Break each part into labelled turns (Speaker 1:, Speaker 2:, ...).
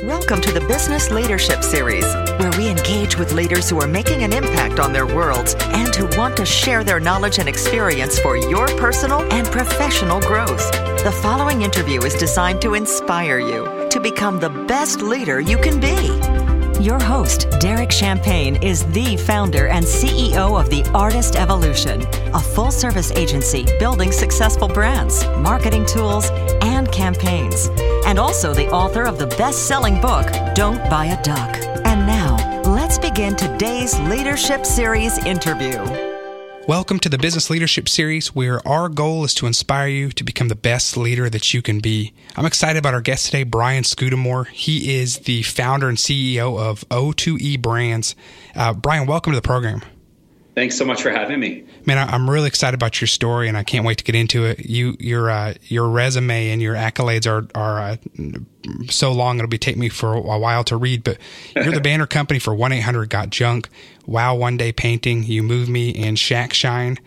Speaker 1: Welcome to the Business Leadership Series, where we engage with leaders who are making an impact on their worlds and who want to share their knowledge and experience for your personal and professional growth. The following interview is designed to inspire you to become the best leader you can be. Your host, Derek Champagne, is the founder and CEO of The Artist Evolution, a full service agency building successful brands, marketing tools, and campaigns, and also the author of the best selling book, Don't Buy a Duck. And now, let's begin today's Leadership Series interview.
Speaker 2: Welcome to the Business Leadership Series, where our goal is to inspire you to become the best leader that you can be. I'm excited about our guest today, Brian Scudamore. He is the founder and CEO of O2E Brands. Uh, Brian, welcome to the program.
Speaker 3: Thanks so much for having me.
Speaker 2: Man, I'm really excited about your story, and I can't wait to get into it. You, your, uh, your resume and your accolades are are uh, so long it'll be take me for a while to read. But you're the banner company for one eight hundred got junk, Wow One Day Painting, You Move Me, and Shack Shine.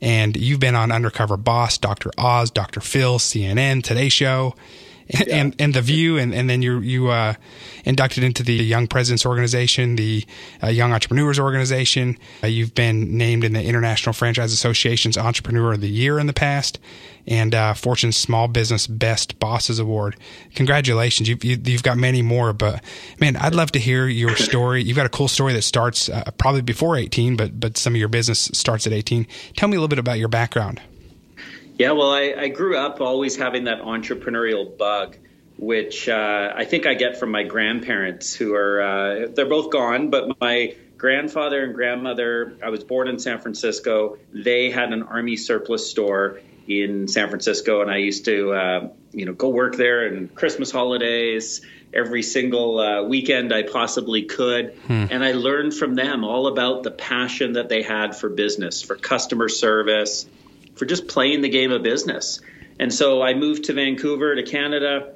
Speaker 2: And you've been on Undercover Boss, Dr. Oz, Dr. Phil, CNN, Today Show yeah. and, and the View, and and then you you uh, inducted into the Young Presidents Organization, the uh, Young Entrepreneurs Organization. Uh, you've been named in the International Franchise Association's Entrepreneur of the Year in the past, and uh, Fortune's Small Business Best Bosses Award. Congratulations! You've you, have you have got many more, but man, I'd love to hear your story. You've got a cool story that starts uh, probably before 18, but but some of your business starts at 18. Tell me a little bit about your background.
Speaker 3: Yeah, well, I, I grew up always having that entrepreneurial bug, which uh, I think I get from my grandparents, who are uh, they're both gone, but my grandfather and grandmother. I was born in San Francisco. They had an army surplus store in San Francisco, and I used to, uh, you know, go work there and Christmas holidays every single uh, weekend I possibly could. Hmm. And I learned from them all about the passion that they had for business, for customer service, for just playing the game of business. And so I moved to Vancouver to Canada.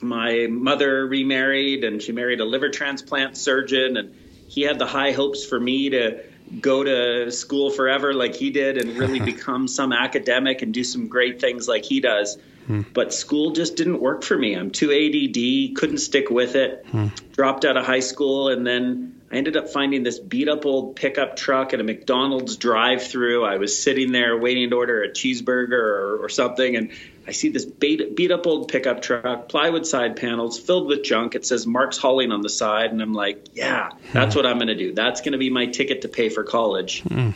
Speaker 3: My mother remarried and she married a liver transplant surgeon and he had the high hopes for me to go to school forever like he did and really become some academic and do some great things like he does. Hmm. But school just didn't work for me. I'm too ADD, couldn't stick with it. Hmm. Dropped out of high school and then I ended up finding this beat up old pickup truck at a McDonald's drive through. I was sitting there waiting to order a cheeseburger or, or something, and I see this beat, beat up old pickup truck, plywood side panels filled with junk. It says Mark's Hauling on the side, and I'm like, yeah, that's what I'm going to do. That's going to be my ticket to pay for college. Hmm.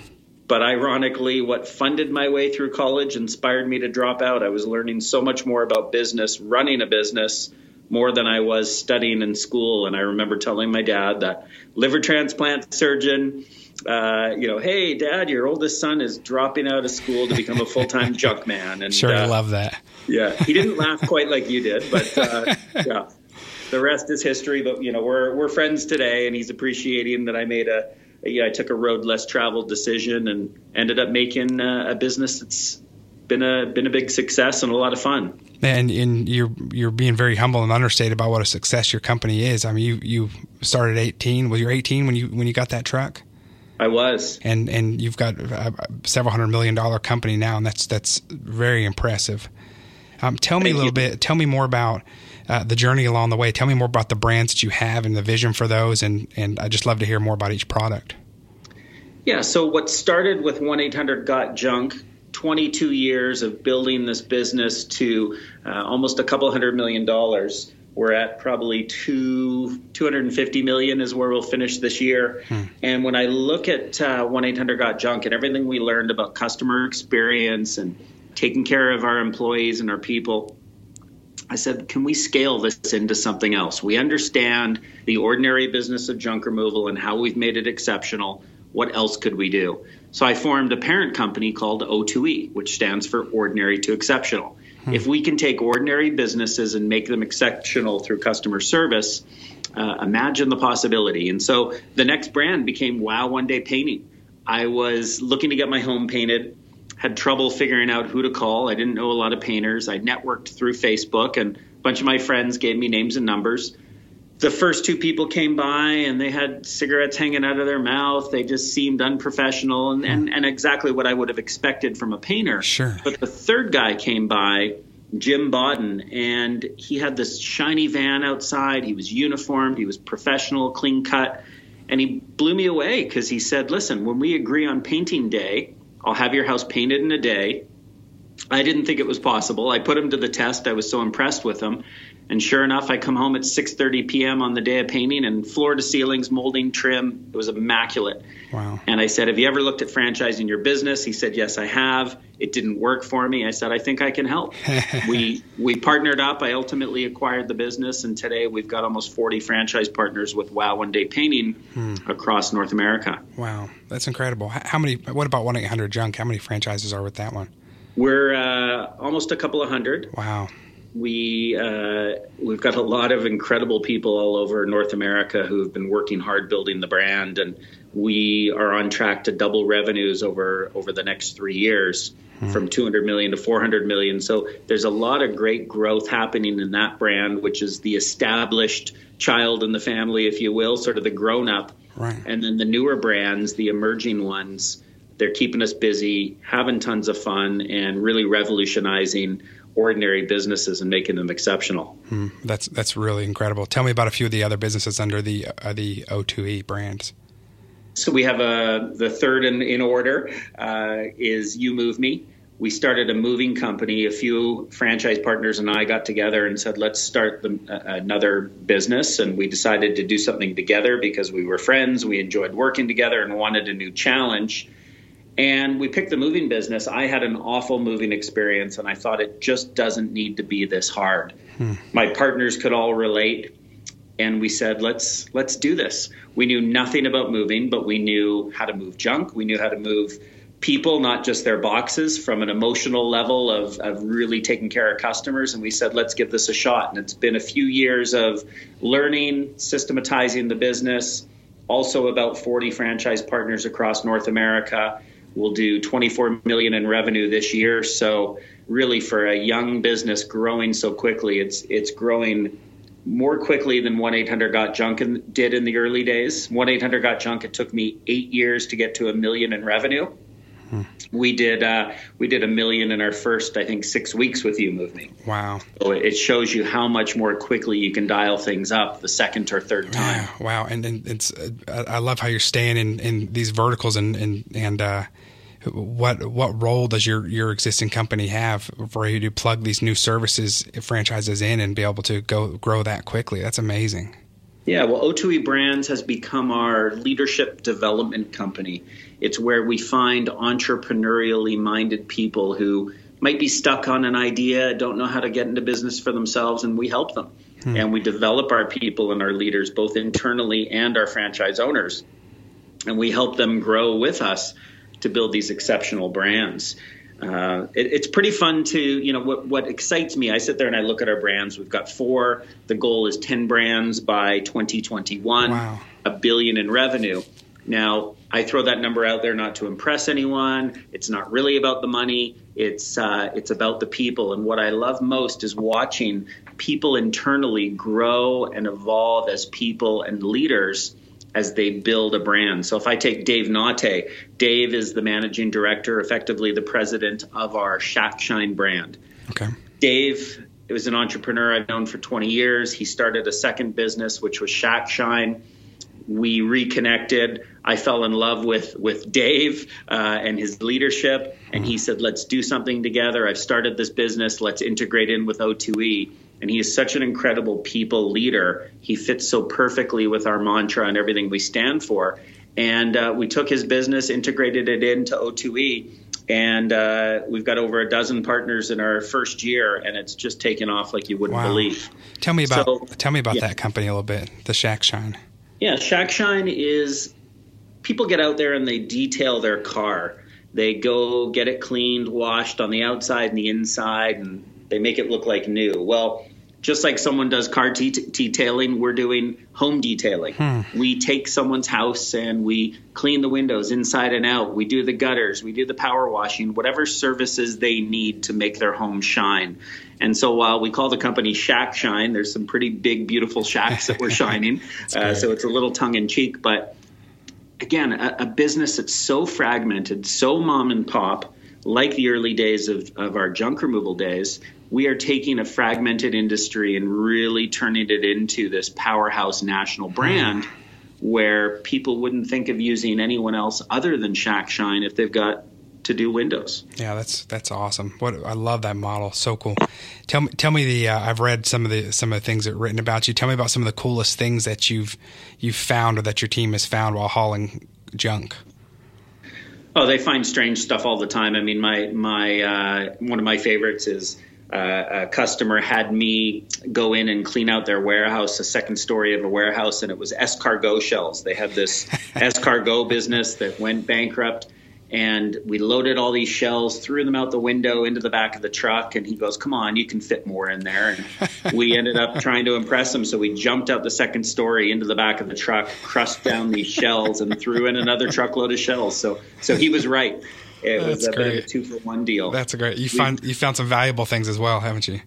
Speaker 3: But ironically, what funded my way through college inspired me to drop out. I was learning so much more about business, running a business more than I was studying in school. And I remember telling my dad that liver transplant surgeon, uh, you know, hey, dad, your oldest son is dropping out of school to become a full time junk man.
Speaker 2: And sure, uh, I love that.
Speaker 3: Yeah, he didn't laugh quite like you did, but uh, yeah, the rest is history. But you know, we're we're friends today, and he's appreciating that I made a, a yeah, I took a road less traveled decision and ended up making uh, a business that's been a been a big success and a lot of fun.
Speaker 2: And, and you're you're being very humble and understated about what a success your company is. I mean, you you started 18. Was you 18 when you when you got that truck?
Speaker 3: I was.
Speaker 2: And and you've got a several hundred million dollar company now, and that's that's very impressive. Um, tell me Thank a little you. bit. Tell me more about uh, the journey along the way. Tell me more about the brands that you have and the vision for those, and and I just love to hear more about each product.
Speaker 3: Yeah. So what started with one eight hundred got junk 22 years of building this business to uh, almost a couple hundred million dollars. We're at probably two 250 million is where we'll finish this year. Hmm. And when I look at uh, one eight hundred got junk and everything we learned about customer experience and taking care of our employees and our people, I said, can we scale this into something else? We understand the ordinary business of junk removal and how we've made it exceptional. What else could we do? So I formed a parent company called O2E, which stands for Ordinary to Exceptional. Hmm. If we can take ordinary businesses and make them exceptional through customer service, uh, imagine the possibility. And so the next brand became Wow One Day Painting. I was looking to get my home painted, had trouble figuring out who to call. I didn't know a lot of painters. I networked through Facebook, and a bunch of my friends gave me names and numbers the first two people came by and they had cigarettes hanging out of their mouth. They just seemed unprofessional and, and, and exactly what I would have expected from a painter.
Speaker 2: Sure.
Speaker 3: But the third guy came by Jim Bodden, and he had this shiny van outside. He was uniformed, he was professional, clean cut, and he blew me away because he said, "Listen, when we agree on painting day, I'll have your house painted in a day." I didn't think it was possible. I put him to the test. I was so impressed with him. And sure enough, I come home at 6:30 p.m. on the day of painting, and floor to ceilings, molding, trim. It was immaculate.
Speaker 2: Wow.
Speaker 3: And I said, "Have you ever looked at franchising your business?" He said, "Yes, I have." It didn't work for me. I said, "I think I can help." we we partnered up. I ultimately acquired the business, and today we've got almost 40 franchise partners with Wow One Day Painting hmm. across North America.
Speaker 2: Wow, that's incredible. How many? What about one eight hundred Junk? How many franchises are with that one?
Speaker 3: We're uh, almost a couple of hundred.
Speaker 2: Wow
Speaker 3: we uh, we've got a lot of incredible people all over North America who have been working hard building the brand, and we are on track to double revenues over over the next three years, hmm. from 200 million to 400 million. So there's a lot of great growth happening in that brand, which is the established child in the family, if you will, sort of the grown up,
Speaker 2: right.
Speaker 3: and then the newer brands, the emerging ones. They're keeping us busy, having tons of fun, and really revolutionizing ordinary businesses and making them exceptional.
Speaker 2: Hmm, that's that's really incredible. Tell me about a few of the other businesses under the uh, the O2E brands.
Speaker 3: So we have a uh, the third in, in order uh, is You Move Me. We started a moving company. A few franchise partners and I got together and said, "Let's start the, uh, another business." And we decided to do something together because we were friends. We enjoyed working together and wanted a new challenge. And we picked the moving business. I had an awful moving experience, and I thought it just doesn't need to be this hard. Hmm. My partners could all relate, and we said, "Let's let's do this." We knew nothing about moving, but we knew how to move junk. We knew how to move people, not just their boxes, from an emotional level of, of really taking care of customers. And we said, let's give this a shot. And it's been a few years of learning, systematizing the business, also about 40 franchise partners across North America. We'll do 24 million in revenue this year. So really, for a young business growing so quickly, it's it's growing more quickly than 1 800 Got Junk in, did in the early days. 1 800 Got Junk, it took me eight years to get to a million in revenue. Hmm. We did uh, we did a million in our first, I think, six weeks with You Move Me.
Speaker 2: Wow!
Speaker 3: So it shows you how much more quickly you can dial things up the second or third time.
Speaker 2: Yeah, wow! And, and it's uh, I love how you're staying in, in these verticals and and and uh, what what role does your your existing company have for you to plug these new services franchises in and be able to go grow that quickly? That's amazing.
Speaker 3: Yeah, well, O2E Brands has become our leadership development company. It's where we find entrepreneurially minded people who might be stuck on an idea, don't know how to get into business for themselves, and we help them. Hmm. And we develop our people and our leaders, both internally and our franchise owners. And we help them grow with us to build these exceptional brands. Uh, it, it's pretty fun to, you know, what, what excites me. I sit there and I look at our brands. We've got four. The goal is 10 brands by 2021, wow. a billion in revenue. Now, I throw that number out there not to impress anyone. It's not really about the money. It's uh, it's about the people. And what I love most is watching people internally grow and evolve as people and leaders as they build a brand. So if I take Dave Nate, Dave is the managing director, effectively the president of our Shack Shine brand.
Speaker 2: Okay.
Speaker 3: Dave was an entrepreneur I've known for 20 years. He started a second business, which was Shack Shine. We reconnected. I fell in love with with Dave uh, and his leadership, and he said, "Let's do something together." I've started this business. Let's integrate in with O2E and he is such an incredible people leader. He fits so perfectly with our mantra and everything we stand for. And uh, we took his business, integrated it into O2E, and uh, we've got over a dozen partners in our first year, and it's just taken off like you wouldn't wow. believe.
Speaker 2: Tell me about so, tell me about yeah. that company a little bit, the Shack Shine.
Speaker 3: Yeah, Shack Shine is people get out there and they detail their car. They go get it cleaned, washed on the outside and the inside, and they make it look like new. Well, just like someone does car detailing, we're doing home detailing. Hmm. We take someone's house and we clean the windows inside and out. We do the gutters, we do the power washing, whatever services they need to make their home shine. And so while we call the company Shack Shine, there's some pretty big, beautiful shacks that we're shining. uh, so it's a little tongue in cheek. But again, a, a business that's so fragmented, so mom and pop, like the early days of, of our junk removal days, we are taking a fragmented industry and really turning it into this powerhouse national brand where people wouldn't think of using anyone else other than Shack Shine if they've got to do windows.
Speaker 2: Yeah, that's that's awesome. What I love that model. So cool. Tell me tell me the uh, I've read some of the some of the things that written about you. Tell me about some of the coolest things that you've you've found or that your team has found while hauling junk.
Speaker 3: Oh, they find strange stuff all the time. I mean, my my uh, one of my favorites is uh, a customer had me go in and clean out their warehouse, a second story of a warehouse, and it was escargot shells. They had this escargot business that went bankrupt and we loaded all these shells, threw them out the window into the back of the truck, and he goes, "Come on, you can fit more in there." And we ended up trying to impress him, so we jumped out the second story into the back of the truck, crushed down these shells, and threw in another truckload of shells. So, so he was right. It That's was a great. bit of a two for one deal.
Speaker 2: That's a great. You found you found some valuable things as well, haven't you?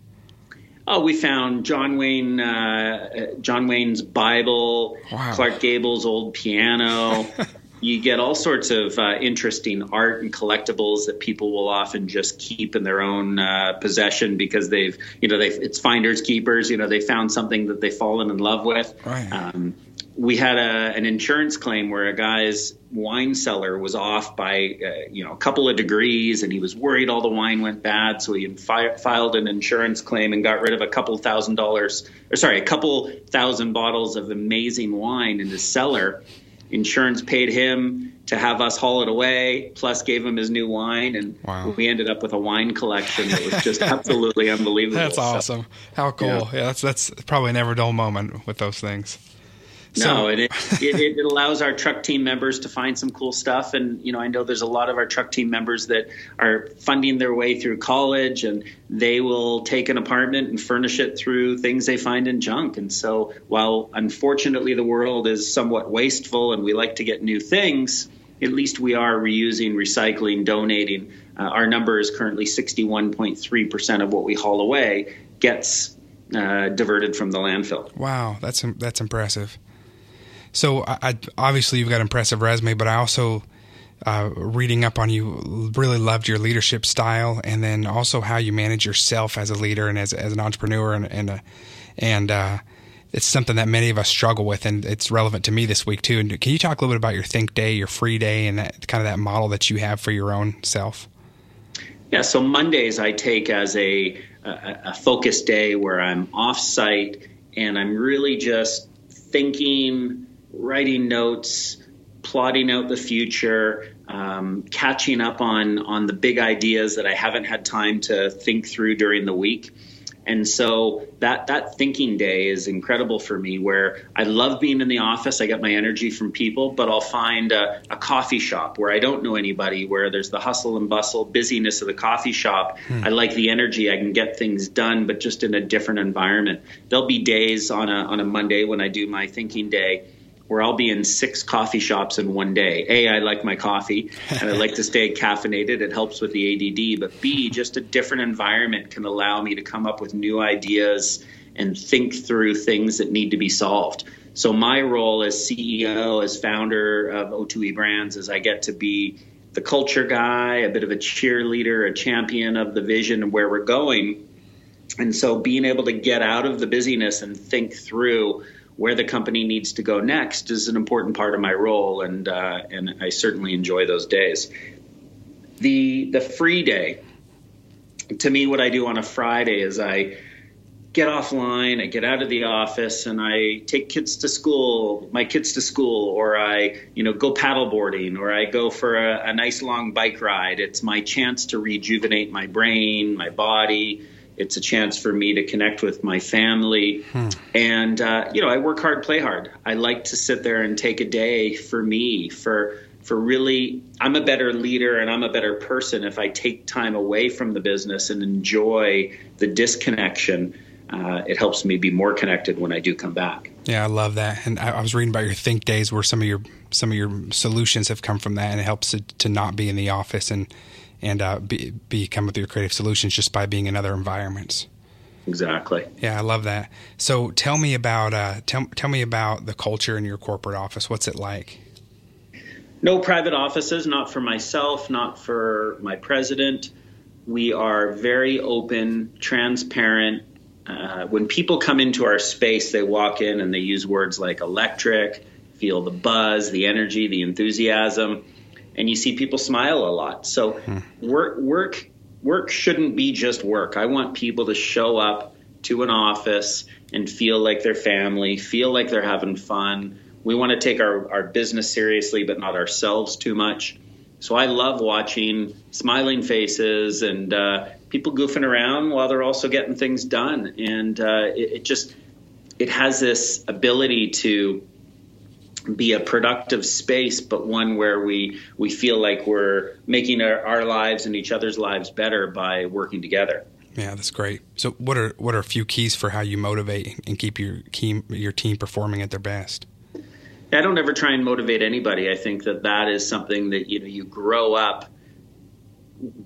Speaker 3: Oh, we found John Wayne, uh, John Wayne's Bible, wow. Clark Gable's old piano. you get all sorts of uh, interesting art and collectibles that people will often just keep in their own uh, possession because they've, you know, they it's finders keepers. You know, they found something that they've fallen in love with.
Speaker 2: Right. Um,
Speaker 3: we had a, an insurance claim where a guy's wine cellar was off by uh, you know a couple of degrees and he was worried all the wine went bad so he fi- filed an insurance claim and got rid of a couple thousand dollars or sorry a couple thousand bottles of amazing wine in his cellar insurance paid him to have us haul it away, plus gave him his new wine, and wow. we ended up with a wine collection that was just absolutely unbelievable.
Speaker 2: That's awesome! So, How cool! Yeah. yeah, that's that's probably a never dull moment with those things.
Speaker 3: So. No, it, it, it, allows our truck team members to find some cool stuff. And, you know, I know there's a lot of our truck team members that are funding their way through college and they will take an apartment and furnish it through things they find in junk. And so while unfortunately the world is somewhat wasteful and we like to get new things, at least we are reusing, recycling, donating. Uh, our number is currently 61.3% of what we haul away gets uh, diverted from the landfill.
Speaker 2: Wow, that's that's impressive. So I, I, obviously you've got an impressive resume, but I also uh, reading up on you really loved your leadership style, and then also how you manage yourself as a leader and as as an entrepreneur, and and and uh, it's something that many of us struggle with, and it's relevant to me this week too. And can you talk a little bit about your think day, your free day, and that kind of that model that you have for your own self?
Speaker 3: Yeah, so Mondays I take as a a, a focused day where I'm off site and I'm really just thinking writing notes, plotting out the future, um, catching up on on the big ideas that I haven't had time to think through during the week. And so that that thinking day is incredible for me. Where I love being in the office, I get my energy from people, but I'll find a, a coffee shop where I don't know anybody, where there's the hustle and bustle, busyness of the coffee shop. Hmm. I like the energy. I can get things done, but just in a different environment. There'll be days on a on a Monday when I do my thinking day where I'll be in six coffee shops in one day. A, I like my coffee and I like to stay caffeinated. It helps with the ADD. But B, just a different environment can allow me to come up with new ideas and think through things that need to be solved. So my role as CEO, as founder of O2E Brands, is I get to be the culture guy, a bit of a cheerleader, a champion of the vision and where we're going. And so being able to get out of the busyness and think through where the company needs to go next is an important part of my role, and uh, and I certainly enjoy those days. The the free day, to me, what I do on a Friday is I get offline, I get out of the office, and I take kids to school, my kids to school, or I you know go paddleboarding, or I go for a, a nice long bike ride. It's my chance to rejuvenate my brain, my body it's a chance for me to connect with my family. Hmm. And, uh, you know, I work hard, play hard. I like to sit there and take a day for me, for, for really, I'm a better leader and I'm a better person if I take time away from the business and enjoy the disconnection. Uh, it helps me be more connected when I do come back.
Speaker 2: Yeah, I love that. And I, I, was reading about your think days where some of your some of your solutions have come from that, and it helps to, to not be in the office and and uh, be, be come with your creative solutions just by being in other environments.
Speaker 3: Exactly.
Speaker 2: Yeah, I love that. So tell me about uh, tell tell me about the culture in your corporate office. What's it like?
Speaker 3: No private offices, not for myself, not for my president. We are very open, transparent. Uh, when people come into our space, they walk in and they use words like electric, feel the buzz, the energy, the enthusiasm, and you see people smile a lot. So hmm. work work work shouldn't be just work. I want people to show up to an office and feel like they're family, feel like they're having fun. We want to take our, our business seriously, but not ourselves too much. So I love watching smiling faces and uh, people goofing around while they're also getting things done. And uh, it, it just it has this ability to be a productive space, but one where we we feel like we're making our, our lives and each other's lives better by working together.
Speaker 2: Yeah, that's great. So, what are what are a few keys for how you motivate and keep your team your team performing at their best?
Speaker 3: I don't ever try and motivate anybody. I think that that is something that you know you grow up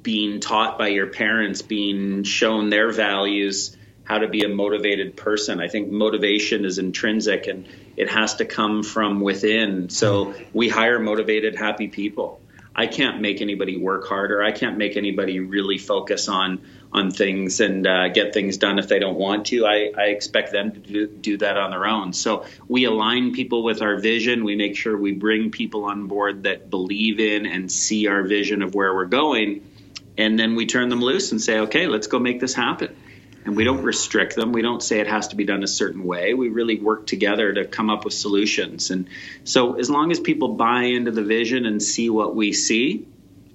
Speaker 3: being taught by your parents, being shown their values, how to be a motivated person. I think motivation is intrinsic and it has to come from within. So we hire motivated, happy people. I can't make anybody work harder. I can't make anybody really focus on on things and uh, get things done if they don't want to. I, I expect them to do, do, that on their own. So we align people with our vision. We make sure we bring people on board that believe in and see our vision of where we're going. And then we turn them loose and say, okay, let's go make this happen and we don't restrict them. We don't say it has to be done a certain way. We really work together to come up with solutions. And so, as long as people buy into the vision and see what we see,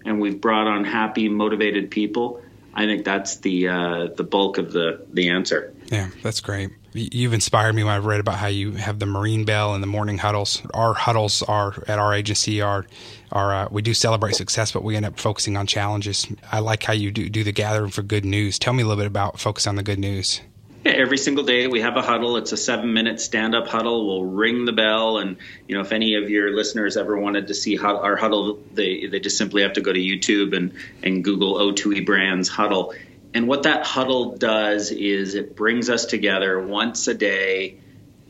Speaker 3: and we've brought on happy, motivated people, I think that's the uh, the bulk of the the answer.
Speaker 2: Yeah, that's great. You've inspired me when I've read about how you have the Marine Bell and the morning huddles. Our huddles are at our agency are are uh, we do celebrate success, but we end up focusing on challenges. I like how you do do the gathering for good news. Tell me a little bit about focus on the good news.
Speaker 3: Yeah, every single day we have a huddle. It's a seven minute stand up huddle. We'll ring the bell. And, you know, if any of your listeners ever wanted to see our huddle, they, they just simply have to go to YouTube and, and Google O2E Brands huddle. And what that huddle does is it brings us together once a day,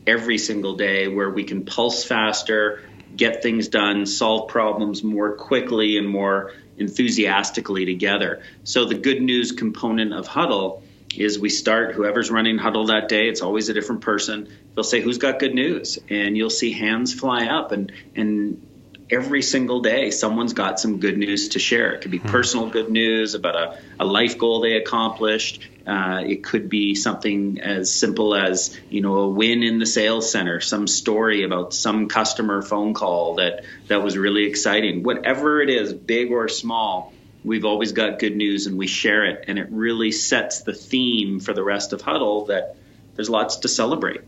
Speaker 3: every single day, where we can pulse faster, get things done, solve problems more quickly and more enthusiastically together. So the good news component of huddle is we start whoever's running huddle that day it's always a different person they'll say who's got good news and you'll see hands fly up and and every single day someone's got some good news to share. It could be hmm. personal good news about a, a life goal they accomplished. Uh, it could be something as simple as you know a win in the sales center, some story about some customer phone call that that was really exciting. Whatever it is, big or small, we've always got good news and we share it, and it really sets the theme for the rest of Huddle that there's lots to celebrate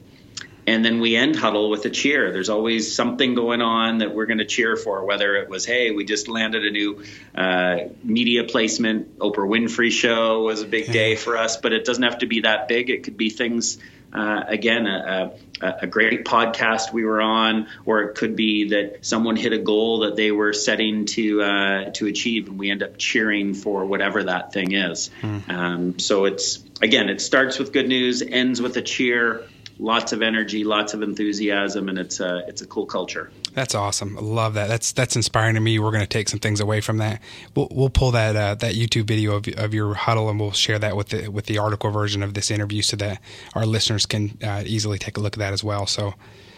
Speaker 3: and then we end huddle with a cheer. There's always something going on that we're going to cheer for, whether it was, hey, we just landed a new uh, media placement. Oprah Winfrey show was a big day for us, but it doesn't have to be that big. It could be things, uh, again, a, a, a, great podcast we were on, or it could be that someone hit a goal that they were setting to uh, to achieve, and we end up cheering for whatever that thing is. Hmm. Um, so it's again, it starts with good news, ends with a cheer lots of energy, lots of enthusiasm, and it's a it's a cool culture.
Speaker 2: That's awesome. I love that. That's that's inspiring to me. We're going to take some things away from that. We'll we'll pull that uh, that YouTube video of, of your huddle and we'll share that with the with the article version of this interview so that our listeners can uh, easily take a look at that as well. So.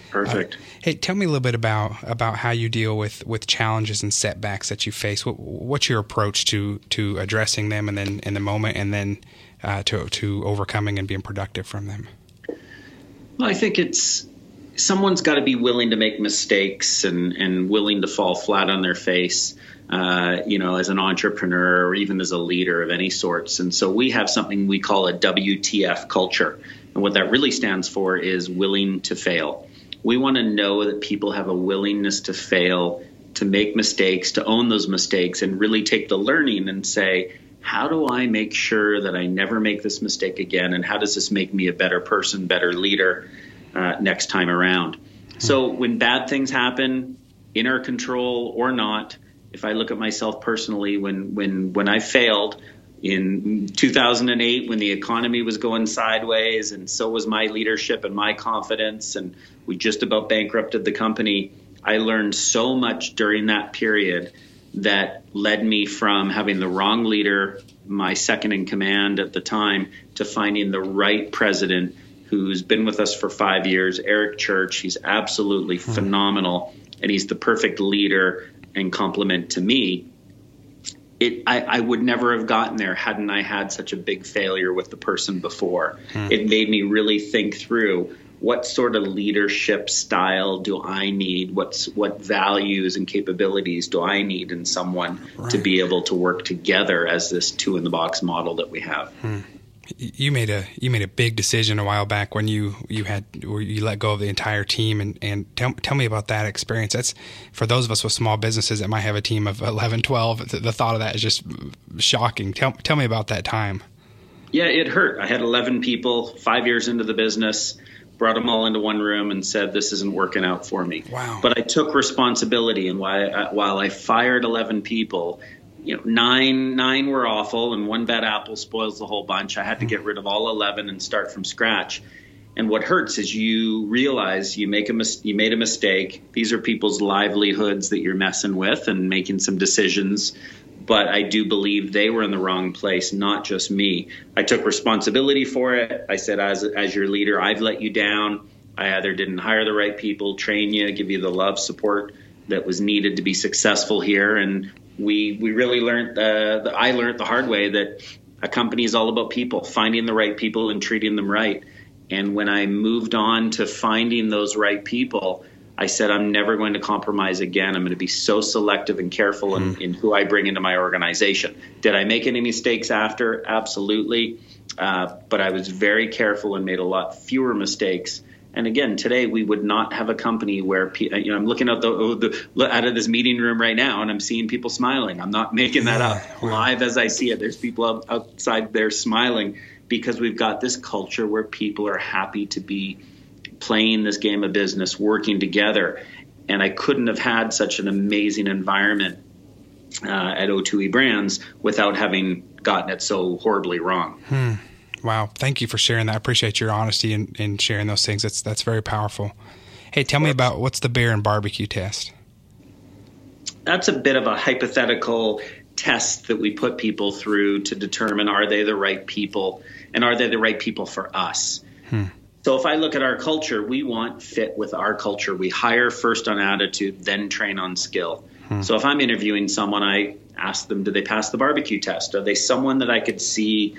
Speaker 3: Perfect.
Speaker 2: Uh, hey, tell me a little bit about about how you deal with, with challenges and setbacks that you face. What, what's your approach to to addressing them, and then in the moment, and then uh, to to overcoming and being productive from them?
Speaker 3: Well, I think it's someone's got to be willing to make mistakes and, and willing to fall flat on their face, uh, you know, as an entrepreneur or even as a leader of any sorts. And so we have something we call a WTF culture. And what that really stands for is willing to fail. We want to know that people have a willingness to fail, to make mistakes, to own those mistakes, and really take the learning and say, how do I make sure that I never make this mistake again? And how does this make me a better person, better leader uh, next time around? So when bad things happen, in our control or not, if I look at myself personally, when when when I failed in 2008, when the economy was going sideways, and so was my leadership and my confidence, and we just about bankrupted the company. I learned so much during that period that led me from having the wrong leader, my second in command at the time, to finding the right president who's been with us for five years, Erik Church. He's absolutely hmm. phenomenal, and he's the perfect leader and complement to me. It, I, I, would never have gotten there hadn't I had such a big failure with the person before. Hmm. It made me really think through what sort of leadership style do I need? What's what values and capabilities do I need in someone right. to be able to work together as this two in the box model that we have?
Speaker 2: Hmm. You made a you made a big decision a while back when you you had or you let go of the entire team and and tell, tell me about that experience. That's for those of us with small businesses that might have a team of 11, 12. The, the thought of that is just shocking. Tell tell me about that time.
Speaker 3: Yeah, it hurt. I had 11 people, five years into the business brought them all into one room and said, "This isn't working out for me."
Speaker 2: Wow.
Speaker 3: But I took responsibility, and while I, while I fired eleven people, you know, nine nine were awful, and one bad apple spoils the whole bunch. I had to get rid of all eleven and start from scratch. And what hurts is you realize you make a mis- you made a mistake. These are people's livelihoods that you're messing with and making some decisions but I do believe they were in the wrong place, not just me. I took responsibility for it. I said, as, as your leader, I've let you down. I either didn't hire the right people, train you, give you the love, support that was needed to be successful here. And we, we really learned, uh, the, I learned the hard way that a company is all about people, finding the right people and treating them right. And when I moved on to finding those right people, I said, I'm never going to compromise again. I'm going to be so selective and careful in, mm. in who I bring into my organization. Did I make any mistakes after? Absolutely. Uh, but I was very careful and made a lot fewer mistakes. And again, today we would not have a company where you know I'm looking out the, the out of this meeting room right now, and I'm seeing people smiling. I'm not making that up live as I see it. There's people outside there smiling because we've got this culture where people are happy to be playing this game of business, working together. And I couldn't have had such an amazing environment uh, at O2E Brands without having gotten it so horribly wrong.
Speaker 2: Hmm. Wow. Thank you for sharing that. I appreciate your honesty in, in sharing those things. That's, that's very powerful. Hey, tell me about what's the beer and barbecue test?
Speaker 3: That's a bit of a hypothetical test that we put people through to determine are they the right people and are they the right people for us. Hmm. So if I look at our culture, we want fit with our culture. We hire first on attitude, then train on skill. Hmm. So if I'm interviewing someone, I ask them, do they pass the barbecue test? Are they someone that I could see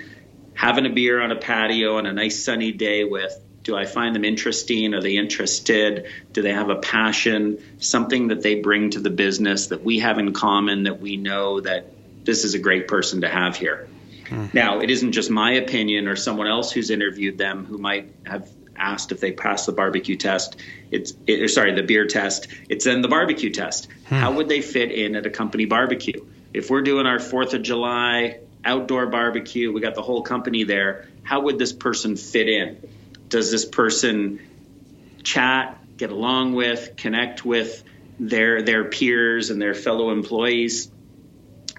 Speaker 3: having a beer on a patio on a nice sunny day with? Do I find them interesting? Are they interested? Do they have a passion? Something that they bring to the business that we have in common that we know that this is a great person to have here. Hmm. Now, it isn't just my opinion or someone else who's interviewed them who might have asked if they passed the barbecue test. It's it, sorry, the beer test. It's then the barbecue test. Hmm. How would they fit in at a company barbecue? If we're doing our Fourth of July outdoor barbecue, we got the whole company there. How would this person fit in? Does this person chat, get along with, connect with their their peers and their fellow employees?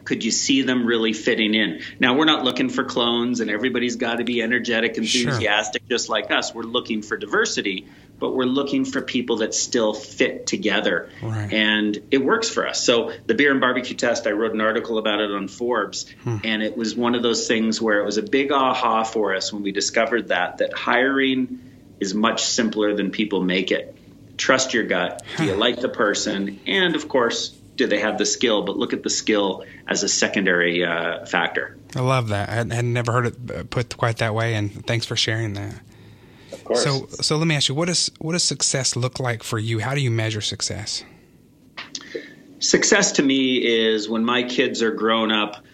Speaker 3: Could you see them really fitting in? Now, we're not looking for clones and everybody's got to be energetic, enthusiastic, sure. just like us. We're looking for diversity, but we're looking for people that still fit together. Right. And it works for us. So, the beer and barbecue test, I wrote an article about it on Forbes, hmm. and it was one of those things where it was a big aha for us when we discovered that, that hiring is much simpler than people make it. Trust your gut. Do you like the person? And of course, do they have the skill? But look at the skill as a secondary uh, factor.
Speaker 2: I love that. I had never heard it put quite that way, and thanks for sharing that.
Speaker 3: Of course.
Speaker 2: So, so let me ask you, what does what does success look like for you? How do you measure success?
Speaker 3: Success to me is when my kids are grown up.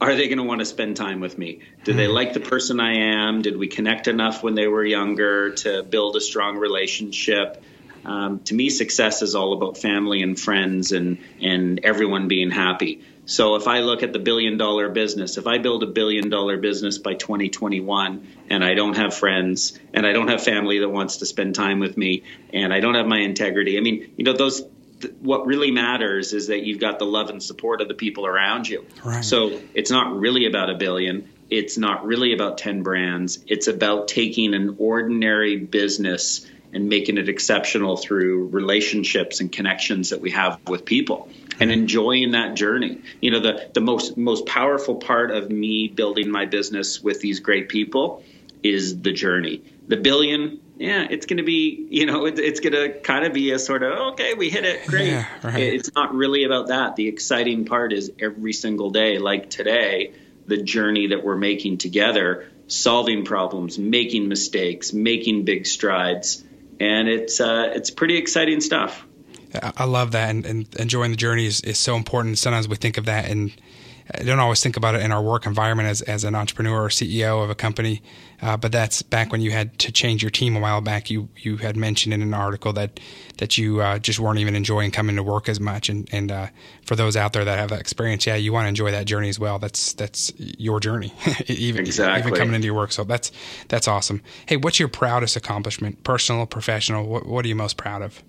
Speaker 3: Are they going to want to spend time with me? Do they hmm. like the person I am? Did we connect enough when they were younger to build a strong relationship? Um, to me, success is all about family and friends and and everyone being happy. So if I look at the billion dollar business, if I build a billion dollar business by 2021 and I don't have friends and I don't have family that wants to spend time with me and I don't have my integrity, I mean, you know, those what really matters is that you've got the love and support of the people around you. Right. So it's not really about a billion. It's not really about 10 brands. It's about taking an ordinary business and making it exceptional through relationships and connections that we have with people and mm-hmm. enjoying that journey. You know, the, the most most powerful part of me building my business with these great people is the journey. The billion, yeah, it's going to be, you know, it, it's going to kind of be a sort of, okay, we hit it, great. Yeah, right. It's not really about that. The exciting part is every single day, like today, the journey that we're making together, solving problems, making mistakes, making big strides, and it's uh, it's pretty exciting stuff.
Speaker 2: I love that, and, and enjoying the journey is, is so important. Sometimes we think of that and I don't always think about it in our work environment as, as an entrepreneur or CEO of a company, uh, but that's back when you had to change your team a while back. You you had mentioned in an article that that you uh, just weren't even enjoying coming to work as much. And and uh, for those out there that have that experience, yeah, you want to enjoy that journey as well. That's that's your journey, even exactly. even coming into your work. So that's that's awesome. Hey, what's your proudest accomplishment, personal, professional? What what are you most proud of?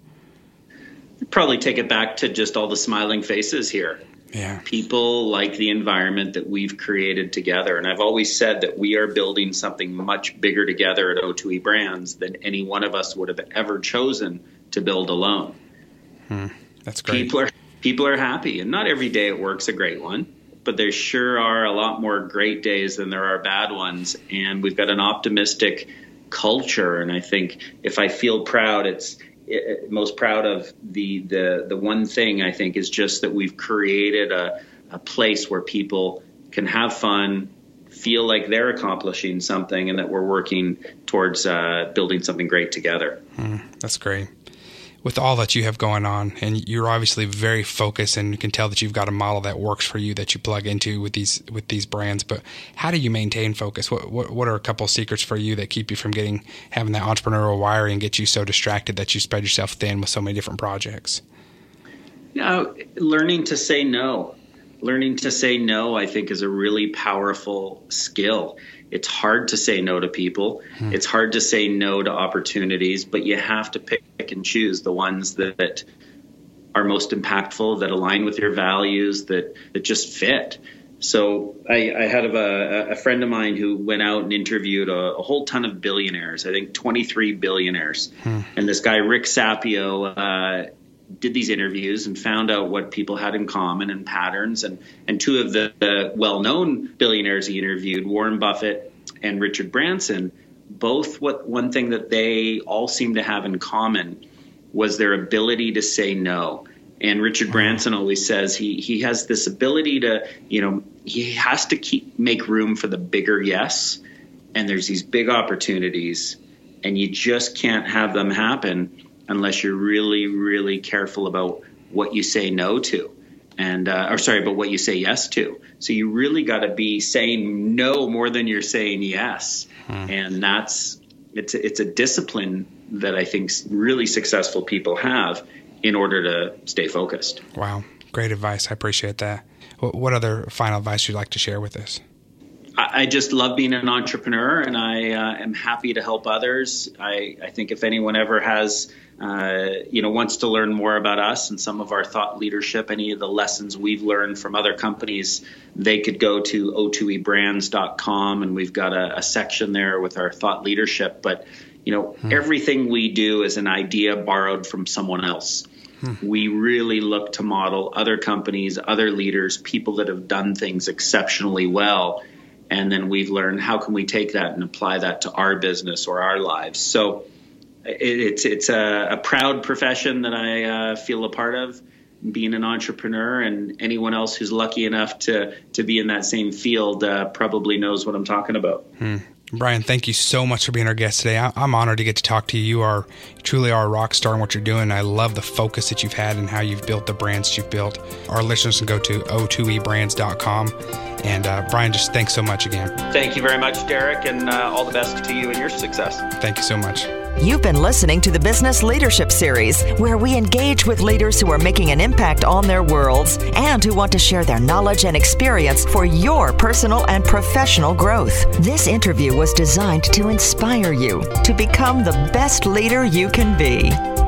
Speaker 3: Probably take it back to just all the smiling faces here
Speaker 2: yeah.
Speaker 3: People like the environment that we've created together. And I've always said that we are building something much bigger together at O2E Brands than any one of us would have ever chosen to build alone.
Speaker 2: Hmm. That's great.
Speaker 3: People are people are happy, and not every day at work's a great one, but there sure are a lot more great days than there are bad ones. And we've got an optimistic culture, and I think if I feel proud, it's most proud of the the the one thing I think is just that we've created a, a place where people can have fun, feel like they're accomplishing something, and that we're working towards uh, building something great together.
Speaker 2: Mm, that's great with all that you have going on, and you're obviously very focused, and you can tell that you've got a model that works for you that you plug into with these with these brands. But how do you maintain focus? What what, what are a couple secrets for you that keep you from getting having that entrepreneurial wiring and get you so distracted that you spread yourself thin with so many different projects?
Speaker 3: You know, learning to say no. Learning to say no, I think, is a really powerful skill it's hard to say no to people. Hmm. It's hard to say no to opportunities, but you have to pick and choose the ones that are most impactful, that align with your values, that that just fit. So I, I had a, a, friend of mine who went out and interviewed a, a, whole ton of billionaires. I think 23 billionaires. Hmm. And this guy Rick Sapio uh, did these interviews and found out what people had in common and patterns. And, and two of the, the well known billionaires he interviewed, Warren Buffett and Richard Branson, both what one thing that they all seem to have in common was their ability to say no. And Richard mm-hmm. Branson always says he he has this ability to, you know, he has to keep make room for the bigger yes. And there's these big opportunities and you just can't have them happen unless you're really, really careful about what you say no to, and uh, or sorry, but what you say yes to. So you really got to be saying no more than you're saying yes, hmm. and that's it's a, it's a discipline that I think really successful people have in order to stay focused.
Speaker 2: Wow, great advice. I appreciate that. What other final advice you'd like to share with us?
Speaker 3: I just love being an entrepreneur, and I uh, am happy to help others. I, I think if anyone ever has uh, you know, wants to learn more about us and some of our thought leadership, any of the lessons we've learned from other companies, they could go to o2ebrands.com and we've got a, a section there with our thought leadership. But, you know, hmm. everything we do is an idea borrowed from someone else. Hmm. We really look to model other companies, other leaders, people that have done things exceptionally well. And then we've learned how can we take that and apply that to our business or our lives. So, it's it's a, a, proud profession that I uh, feel a part of, being an entrepreneur, and anyone else who's lucky enough to to be in that same field uh, probably knows what I'm talking about.
Speaker 2: Hmm. Brian, thank you so much for being our guest today. I'm honored to get to talk to you. You are truly are a rock star in what you're doing. I love the focus that you've had and how you've built the brands you've built. Our listeners can go to o2ebrands.com. And uh, Brian, just thanks so much again.
Speaker 3: Thank you very much, Derek, and uh, all the best to you and your success.
Speaker 2: Thank you so much.
Speaker 1: You've been listening to the Business Leadership Series, where we engage with leaders who are making an impact on their worlds and who want to share their knowledge and experience for your personal and professional growth. This interview was designed to inspire you to become the best leader you can be.